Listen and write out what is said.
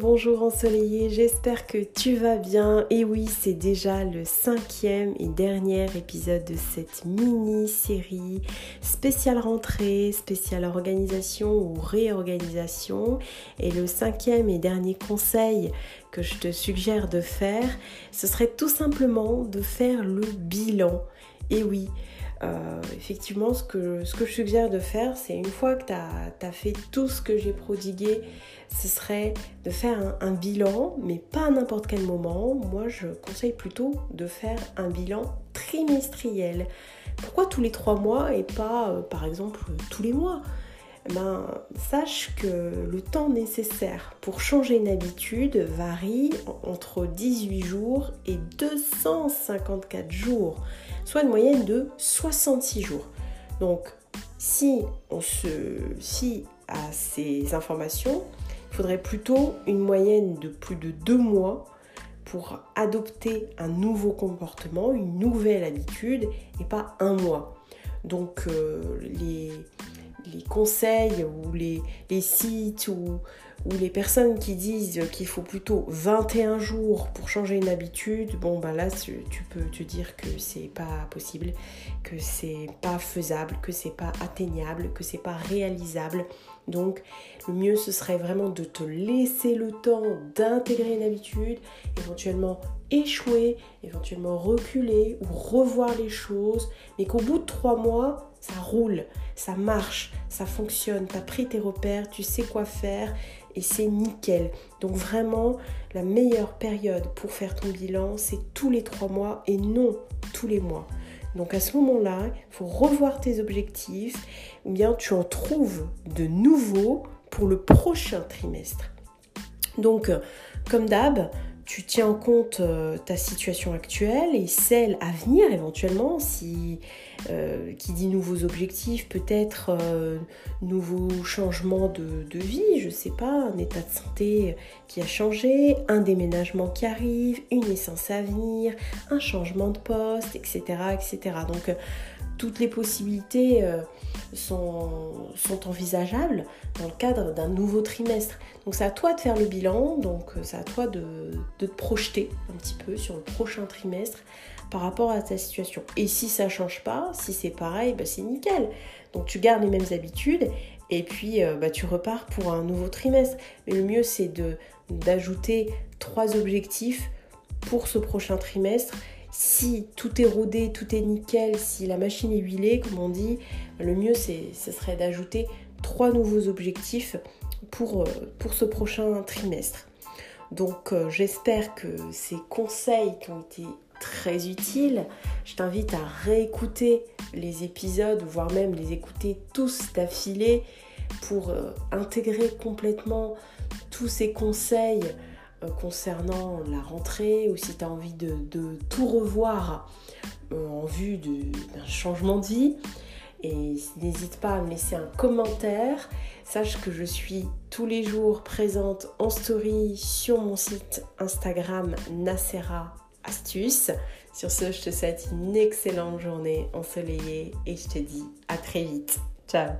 bonjour ensoleillé, j'espère que tu vas bien. Et oui, c'est déjà le cinquième et dernier épisode de cette mini-série spéciale rentrée, spéciale organisation ou réorganisation. Et le cinquième et dernier conseil que je te suggère de faire, ce serait tout simplement de faire le bilan. Et oui, euh, effectivement, ce que, je suggère de faire, c'est une fois que tu as, fait tout ce que j'ai prodigué, ce serait de faire un, bilan, mais pas à n'importe quel moment. Moi, je conseille plutôt de faire un bilan trimestriel. Pourquoi tous les trois mois et pas, euh, par exemple, tous les mois? Ben, sache que le temps nécessaire pour changer une habitude varie entre 18 jours et 254 jours, soit une moyenne de 66 jours. Donc, si on se fie à ces informations, il faudrait plutôt une moyenne de plus de deux mois pour adopter un nouveau comportement, une nouvelle habitude, et pas un mois. Donc, euh, les les conseils ou les, sites ou, les personnes qui disent qu'il faut plutôt 21 jours pour changer une habitude, bon ben là tu, peux te dire que c'est pas possible, que c'est pas faisable, que c'est pas atteignable, que c'est pas réalisable. Donc le mieux ce serait vraiment de te laisser le temps d'intégrer une habitude, éventuellement échouer, éventuellement reculer ou revoir les choses, mais qu'au bout de trois mois, ça roule, ça marche, ça fonctionne, tu as pris tes repères, tu sais quoi faire c'est nickel. Donc vraiment, la meilleure période pour faire ton bilan, c'est tous les trois mois et non tous les mois. Donc à ce moment-là, il faut revoir tes objectifs ou bien tu en trouves de nouveaux pour le prochain trimestre. Donc, comme d'hab, tu tiens en compte euh, ta situation actuelle et celle à venir éventuellement, si euh, qui dit nouveaux objectifs, peut-être euh, nouveaux changements de, vie, je sais pas, un état de santé qui a changé, un déménagement qui arrive, une naissance à venir, un changement de poste, etc. etc. Donc toutes les possibilités euh, sont, envisageables dans le cadre d'un nouveau trimestre. Donc c'est à toi de faire le bilan, donc euh, c'est à toi de, te projeter un petit peu sur le prochain trimestre par rapport à ta situation. Et si ça change pas, si c'est pareil, bah c'est nickel. Donc tu gardes les mêmes habitudes et puis euh, bah, tu repars pour un nouveau trimestre. Mais le mieux c'est d'ajouter trois objectifs pour ce prochain trimestre si tout est rodé, tout est nickel, si la machine est huilée, comme on dit, le mieux ce serait d'ajouter trois nouveaux objectifs pour, euh, ce prochain trimestre. Donc euh, j'espère que ces conseils qui ont été très utiles, je t'invite à réécouter les épisodes, voire même les écouter tous d'affilée pour euh, intégrer complètement tous ces conseils concernant la rentrée ou si tu as envie de, tout revoir euh, en vue d'un changement de vie. Et n'hésite pas à me laisser un commentaire. Sache que je suis tous les jours présente en story sur mon site Instagram Nacera Astuce. Sur ce, je te souhaite une excellente journée ensoleillée et je te dis à très vite. Ciao